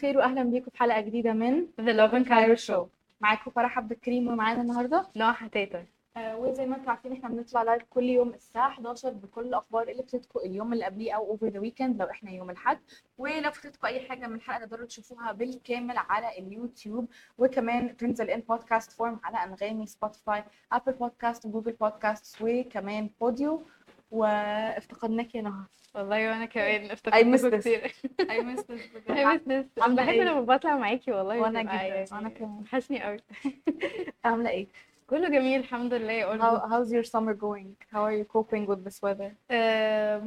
الخير واهلا بيكم في حلقة جديدة من The Lovin Cairo Show. معاكم فرح عبد الكريم ومعانا النهارده نهى حتاتة آه وزي ما أنتم عارفين إحنا بنطلع live كل يوم الساعة 11 بكل الاخبار اللي فاتتكم اليوم اللي قبليه أو over the weekend لو إحنا يوم الأحد. ولو فاتتكم أي حاجة من الحلقة تقدروا تشوفوها بالكامل على اليوتيوب. وكمان تنزل in podcast form على أنغامي Spotify Apple Podcast و Google Podcast وكمان Podeo وافتقدناك يا نهى. والله وأنا كمان this. كتير. اي مس miss this. عاملة بحب؟ لما بطلع معاكي والله بتبقى جدا، يعني وأنا كمان. وحشني قوي عاملة إيه؟ كله جميل الحمد لله. all How, how's your summer going? How are you coping with this weather?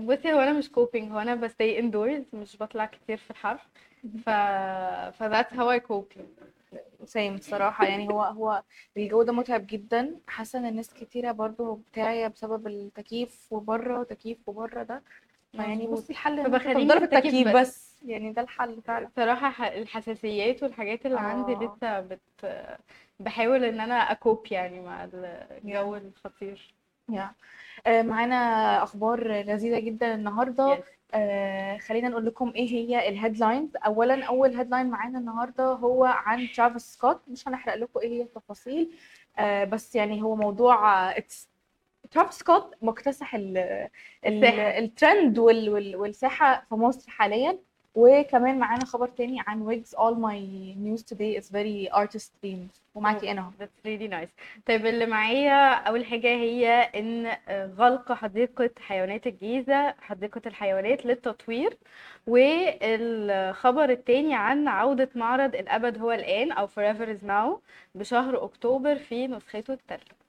بصي هو أنا مش كوبينج هو أنا بستي indoors مش بطلع كتير في الحر. ف ف that's how I cope. سيم الصراحة يعني هو هو الجو ده متعب جدا حاسة إن الناس كتيرة برضو بتاعية بسبب التكييف وبره وتكييف وبره ده مظبوط. بصي الحل ان فبخليني تفضلي في في التكييف بس. بس يعني ده الحل فعلا بصراحة ح- الحساسيات والحاجات اللي عندي آه. لسه بت بحاول إن أنا أ cope يعني مع الجو الخطير يا آه، معانا أخبار لذيذة جدا النهاردة Yes. آه خلينا نقول لكم إيه هي ال headlines اولا أول headline معانا النهارده هو عن ترافيس سكوت مش هنحرق لكم إيه هي التفاصيل. آه بس يعني هو موضوع آه، ترافيس سكوت مكتسح. الترند وال وال والساحة في مصر حاليا. وكمان معانا خبر تاني عن ويجز all my news today is very artist themed. ومعاكي أنا That's really nice. طيب اللي معايا أول حاجة هي إن غلق حديقة حيوانات الجيزة حديقة الحيوانات للتطوير. والخبر التاني عن عودة معرض الأبد هو الآن أو Forever is Now بشهر أكتوبر في نسخته الثالثة.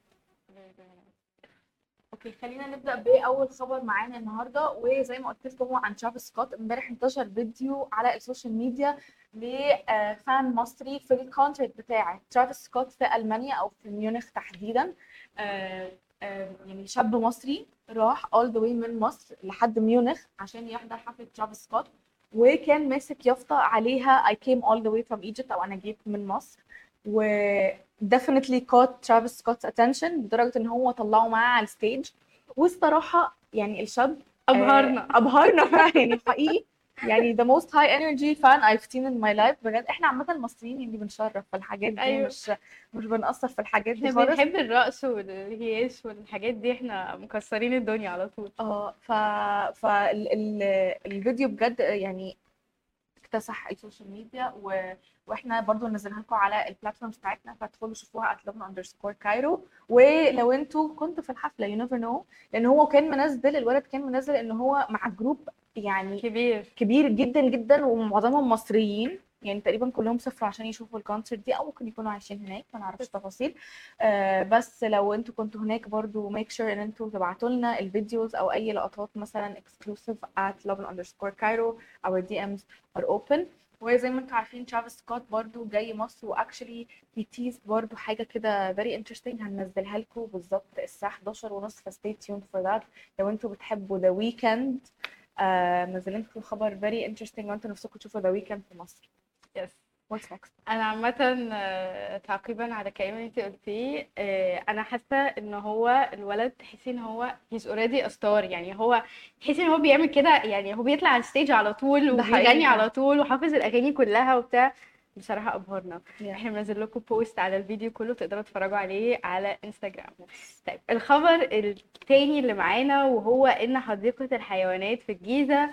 okay خلينا نبدأ بأول خبر معانا النهارده. وزي ما قلت لكم هو عن ترافيس سكوت. امبارح انتشر فيديو على ال social media ل fan مصري في ال concert بتاع ترافيس سكوت في ألمانيا أو في ميونخ تحديدا. آه، آه، يعني شاب مصري راح all the way من مصر لحد ميونخ عشان يحضر حفلة ترافيس سكوت. وكان ماسك يافطة عليها. I came all the way from Egypt أو أنا جيت من مصر. و definitely caught Travis Scott's attention لدرجة إن هو طلعه معاه على الستيج والصراحة يعني الشاب. آه، أبهرنا فعلا يعني حقيقي يعني the most high energy fan I've seen in my life بجد إحنا عامة المصريين يعني بنشرف في الحاجات دي أيوة. مش مش بنقصر في الحاجات دي خالص بنحب الرقص والهياش والحاجات دي إحنا مكسرين الدنيا على طول. آه ف فال ال... الفيديو بجد يعني اكتسح ال social media و... وإحنا برضو ننزلها لكم على ال platforms بتاعتنا فادخلوا شوفوها at underscore Cairo ولو أنتوا كنتوا في الحفلة you never know لأن هو كان منزل الولد كان منزل إن هو مع group يعني كبير. كبير جدا جدا ومعظمهم مصريين يعني تقريبا كلهم سافروا عشان يشوفوا ال concert دي أو ممكن يكونوا عايشين هناك ما نعرفش تفاصيل آه بس لو أنتوا كنتوا هناك برضو make sure إن أنتوا تبعتوا لنا ال videos أو أي لقطات مثلا exclusive at Lovin underscore Cairo. Our DMs are open. وزي ما أنتوا عارفين ترافيس سكوت برضو جاي مصر و actually بي tease برضو حاجة كده very interesting هننزلها لكم بالظبط الساعة 11 ونص ف stay tuned for that. لو أنتوا بتحبوا The Weeknd آه منزلين لكم خبر very interesting لو أنتوا نفسكم تشوفوا The Weeknd في مصر. Yes. what's next أنا عامة آه، تعقيبا على كلام انت قلتيه آه، أنا حاسة إن هو الولد تحسي إن هو he's already a star يعني هو تحسي إن هو بيعمل كده يعني هو بيطلع على ال stage على طول. وبيغني على طول وحافظ الأغاني كلها وبتاع بصراحة أبهرنا Yeah. إحنا بنزل لكم post على الفيديو كله تقدروا تتفرجوا عليه على انستجرام طيب الخبر التاني اللي معانا وهو إن حديقة الحيوانات في الجيزة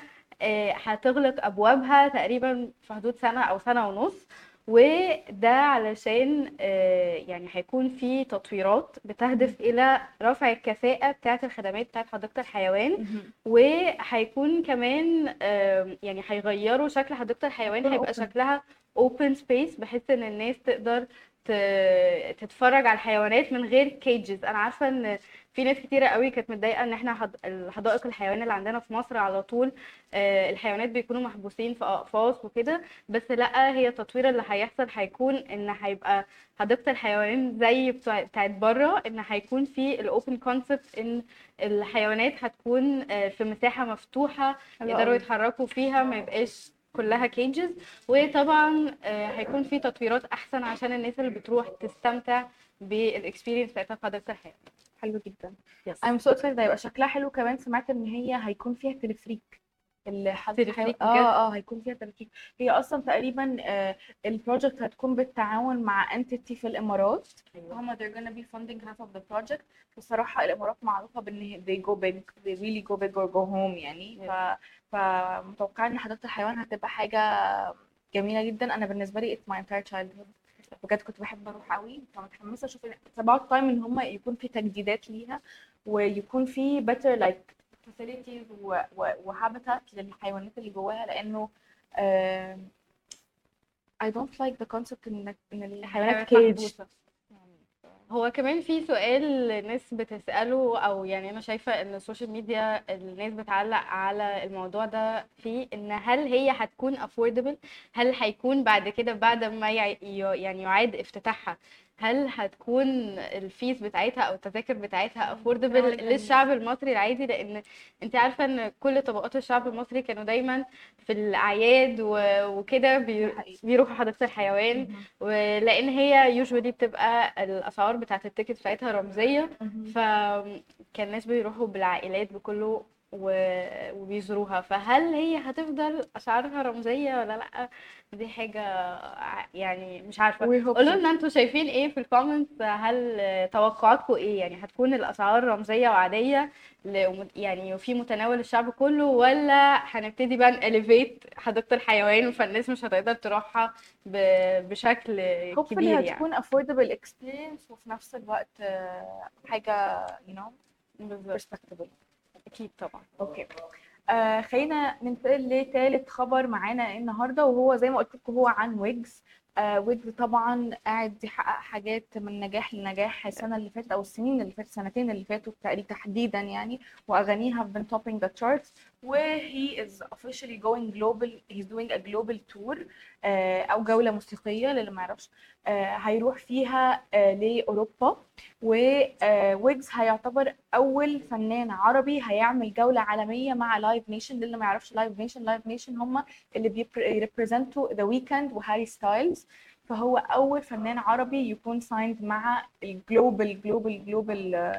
هتغلق أبوابها تقريبا في حدود سنة أو سنة ونص وده علشان آه، يعني هيكون في تطويرات بتهدف إلى رفع الكفاءة بتاعة الخدمات بتاعة حديقة الحيوان وهيكون كمان يعني هيغيروا شكل حديقة الحيوان هيبقى. شكلها open space بحيث إن الناس تقدر تتفرج على الحيوانات من غير cages أنا عارفة إن في ناس كتيرة قوي كانت متضايقة إن إحنا حد- الحدائق الحيوان اللي عندنا في مصر على طول آه، الحيوانات بيكونوا محبوسين في أقفاص وكده بس لأ هي التطوير اللي هيحصل هيكون إن هيبقى حديقة الحيوان زي بتاع- بتاعت بره إن هيكون في ال open concept إن الحيوانات هتكون آه، في مساحة مفتوحة حلو يقدروا. يتحركوا فيها ما يبقاش كلها cages وطبعا آه، هيكون في تطويرات أحسن عشان الناس اللي بتروح تستمتع بال experience بتاعتها في حديقة الحيوان حلو جدا. yes I'm so excited. هيبقى شكلها حلو كمان. سمعت إن هي هيكون فيها تلفريك. اللي بجد؟ آه آه هيكون فيها تلفريك. هي أصلا تقريبا آه ال project هتكون بالتعاون مع entity في الإمارات. هما they're gonna be funding half of the project. بصراحة الإمارات معروفة بإن they go big. They really go big or go home يعني. ف فمتوقعة إن حديقة الحيوان هتبقى حاجة جميلة جدا. أنا بالنسبة لي it's my entire childhood. بجد كنت بحب أروح قوي فمتحمسة أشوف about time إن هما يكون في تجديدات ليها ويكون في better like facilities وهابيتات للحيوانات اللي جواها لأنه آه I don't like the concept ان إن الحيوانات caged. هو كمان في سؤال الناس بتسأله أو يعني أنا شايفة إن السوشيال ميديا الناس بتعلق على الموضوع ده في إن هل هي هتكون affordable هل هيكون بعد كده بعد ما يعني يعاد افتتاحها؟ هل هتكون ال fees بتاعتها أو التذاكر بتاعتها جميل. للشعب المصري العادي؟ لأن أنت عارفة إن كل طبقات الشعب المصري كانوا دايما في الأعياد و- وكده. بيروحوا حديقة الحيوان. ولأن هي usually بتبقى الأسعار بتاعت ال ticket بتاعتها رمزية. فكان الناس بيروحوا بالعائلات بكله وبيزوروها. فهل هي هتفضل أسعارها رمزية ولا لأ؟ دي حاجة يعني مش عارفة. قولوا. لنا أنتوا شايفين إيه في ال comment هل توقعاتكم إيه؟ يعني هتكون الأسعار رمزية وعادية يعني في متناول الشعب كله ولا هنبتدي بقى ن elevate حديقة الحيوان فالناس مش هتقدر تروحها ب- بشكل كبير يعني؟ هتكون affordable experience وفي نفس الوقت you know بالظبط. respectable. أكيد طبعا. okay. آه خلينا ننتقل لثالث خبر معانا النهارده وهو زي ما قلت لكم هو عن ويجز. آه ويجز طبعا قاعد يحقق حاجات من نجاح لنجاح السنة اللي فاتت أو السنين اللي فاتت السنتين اللي فاتوا تحديدا يعني واغانيه have been topping the charts. و he is officially going global he's doing a global tour آه أو جولة موسيقية للي ما يعرفش. آه هيروح فيها آه لأوروبا. وويجز هيعتبر أول فنان عربي هيعمل جولة عالمية مع Live Nation للي ما يعرفش Live Nation Live Nation هم اللي بي represent وا The Weeknd و Harry Styles فهو أول فنان عربي يكون signed مع ال global global global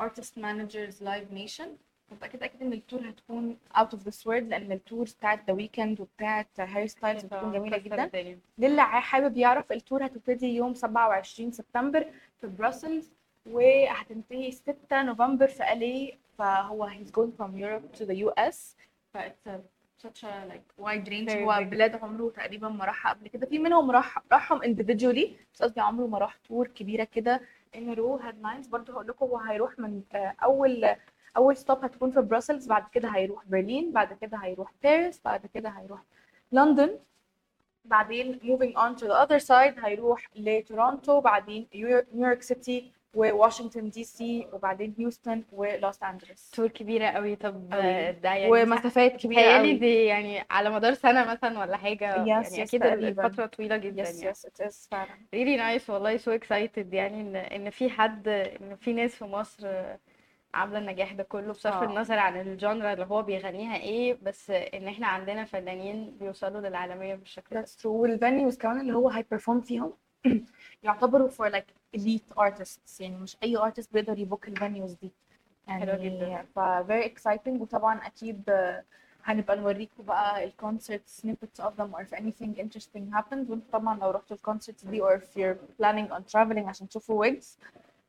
artist managers Live Nation متأكد أكيد إن ال tour هتكون out of this world لأن ال tours بتاعت The Weeknd وبتاعت Harry Styles بتكون جميلة كسر جدا. للي حابب يعرف ال tour هتبتدي يوم 27 سبتمبر في Brussels وهتنتهي 6 نوفمبر في LA فهو he's going from Europe to the US ف it's a such a like wide range. هو. بلاد عمره تقريبا ما راحها قبل كده. في منهم راح راحهم individually. بس قصدي عمره ما راح tour كبيرة كده. a row headlines. برضه هقول لكم هو هيروح من آه، أول أول stop هتكون في Brussels بعد كده هيروح برلين بعد كده هيروح باريس بعد كده هيروح لندن بعدين moving on to the other side هيروح لتورونتو بعدين New York City وواشنطن دي سي وبعدين هيوستن ولوس أنجلوس. tour كبيرة قوي. طب أوي. ده يعني ومسافات تخيلي قوي. دي يعني على مدار سنة مثلا ولا حاجة. Yes, يعني yes, تقريباً. الفترة طويلة جدا yes يعني. yes it is فعلا. Really nice والله so excited يعني إن إن في حد إن في ناس في مصر عاملة النجاح ده كله بصرف آه. النظر عن ال genre اللي هو بيغنيها إيه بس إن إحنا عندنا فنانين بيوصلوا للعالمية بالشكل ده. That's true. وال venues كمان اللي هو هي perform فيهم. يعتبروا for like elite artists. يعني مش أي artist بيقدر ي book ال venues دي. حلوة يعني جدا. ف very exciting. وطبعا أكيد آه، هنبقى نوريكم بقى ال concert snippets of them or if anything interesting happens وانتوا طبعا لو رحتوا ال concerts دي or if you're planning on traveling عشان تشوفوا ويجز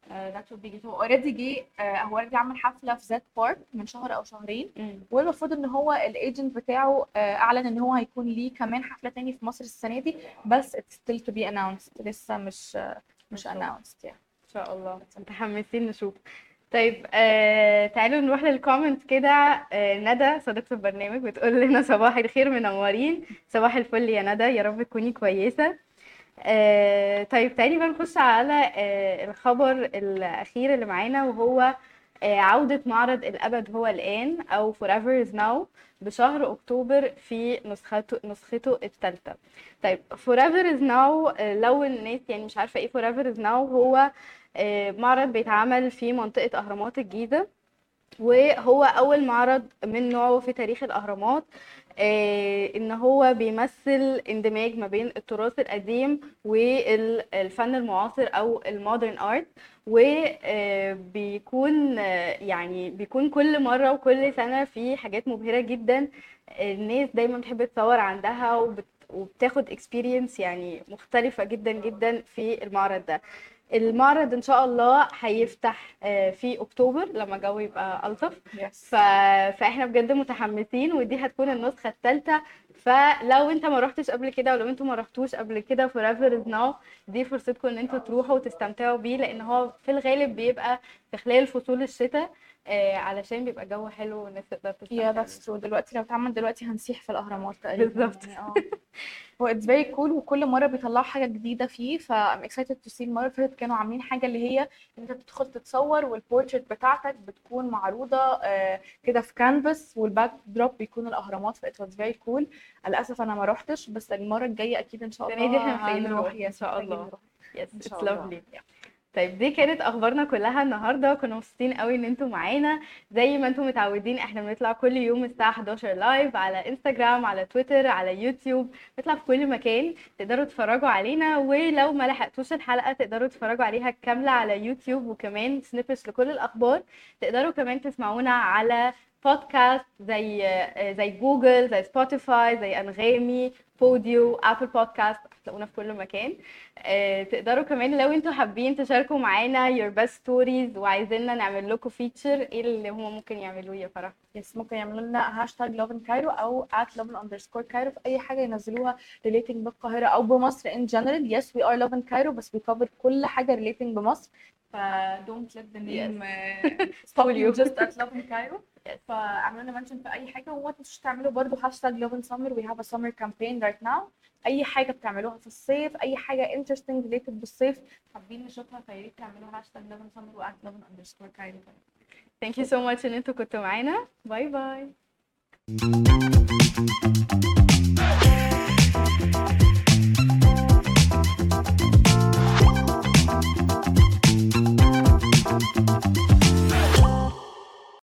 that would be good هو already جه هو already عمل حفلة في ZED Park من شهر أو شهرين. والمفروض إن هو ال agent بتاعه آه، أعلن إن هو هيكون ليه كمان حفلة تاني في مصر السنة دي بس it's still to be announced. لسه مش آه، مش announced يعني. إن شاء الله. متحمسين نشوف. طيب آه تعالوا نروح للكومنت كده. آه ندى صديقة البرنامج بتقول لنا صباح الخير منورين. صباح الفل يا ندى يا رب تكوني كويسة. آه طيب تعالي بقى نخش على آه الخبر الأخير اللي معانا وهو آه عودة معرض الأبد هو الآن أو Forever is Now بشهر أكتوبر في نسخته نسخته الثالثة. طيب Forever is Now لو الناس يعني مش عارفة إيه Forever is Now هو معرض بيتعمل في منطقة أهرامات الجيزة وهو أول معرض من نوعه في تاريخ الأهرامات. آه، إن هو بيمثل اندماج ما بين التراث القديم والفن المعاصر أو ال modern art وبيكون يعني بيكون كل مرة وكل سنة في حاجات مبهرة جدا الناس دايما بتحب تصور عندها وبت وبتاخد experience يعني مختلفة جدا جدا في المعرض ده. المعرض إن شاء الله هيفتح آه، في أكتوبر لما الجو يبقى ألطف. ف... فإحنا بجد متحمسين ودي هتكون النسخة الثالثة فلو أنت ما رحتش قبل كده ولو أنتوا ما رحتوش قبل كده forever is now. دي فرصتكم إن أنتوا تروحوا وتستمتعوا بيه لأن هو في الغالب بيبقى في خلال فصول الشتاء. آه، علشان بيبقى الجو حلو والناس تقدر يا تستمتع that's true دلوقتي لو اتعمل دلوقتي هنسيح في الأهرامات تقريبا بالظبط. يعني آه. هو it's very cool وكل مرة بيطلعوا حاجة جديدة فيه ف I'm excited to see المره اللي فاتت كانوا عاملين حاجة اللي هي إن انت بتدخل تتصور والبورتريت بتاعتك بتكون معروضة آه، كده في كانفاس وال backdrop بيكون الأهرامات ف it was very cool. للأسف أنا ما روحتش بس المرة الجاية أكيد إن شاء الله دي إحنا محتاجين هنروح. Yes، إن شاء الله. yes إن it's lovely طيب دي كانت أخبارنا كلها النهارده. كنا مبسوطين قوي إن أنتوا معانا. زي ما أنتوا متعودين إحنا بنطلع كل يوم الساعة 11 live على انستجرام على تويتر على يوتيوب بنطلع في كل مكان تقدروا تتفرجوا علينا. ولو ما لحقتوش الحلقة تقدروا تتفرجوا عليها كاملة على يوتيوب وكمان snippets لكل الأخبار. تقدروا كمان تسمعونا على بودكاست زي زي جوجل زي سبوتيفاي زي انغامي بوديو ابل بودكاست هتلاقونا في كل مكان. آه، تقدروا كمان لو أنتوا حابين تشاركوا معانا your best stories وعايزيننا نعمل لكم feature إيه اللي هم ممكن يعملوه يا فرح؟ yes ممكن يعملوا لنا hashtag lovin Cairo أو at lovin underscore Cairo في أي حاجة ينزلوها related بالقاهرة أو بمصر in general. Yes we are lovin Cairo بس we cover كل حاجة related بمصر. ف don't let the name uh, fool you you. just at lovin Cairo فاعملوا لنا mention في اي حاجة وما تنسوش تعملوا برضو hashtag lovin summer we have a summer campaign right now اي حاجة بتعملوها في الصيف اي حاجة interesting related بالصيف حابين نشوفها فيا ريت تعملوا hashtag lovin summer و at lovin underscore Cairo thank you so much ان أنتوا كنتوا معانا باي باي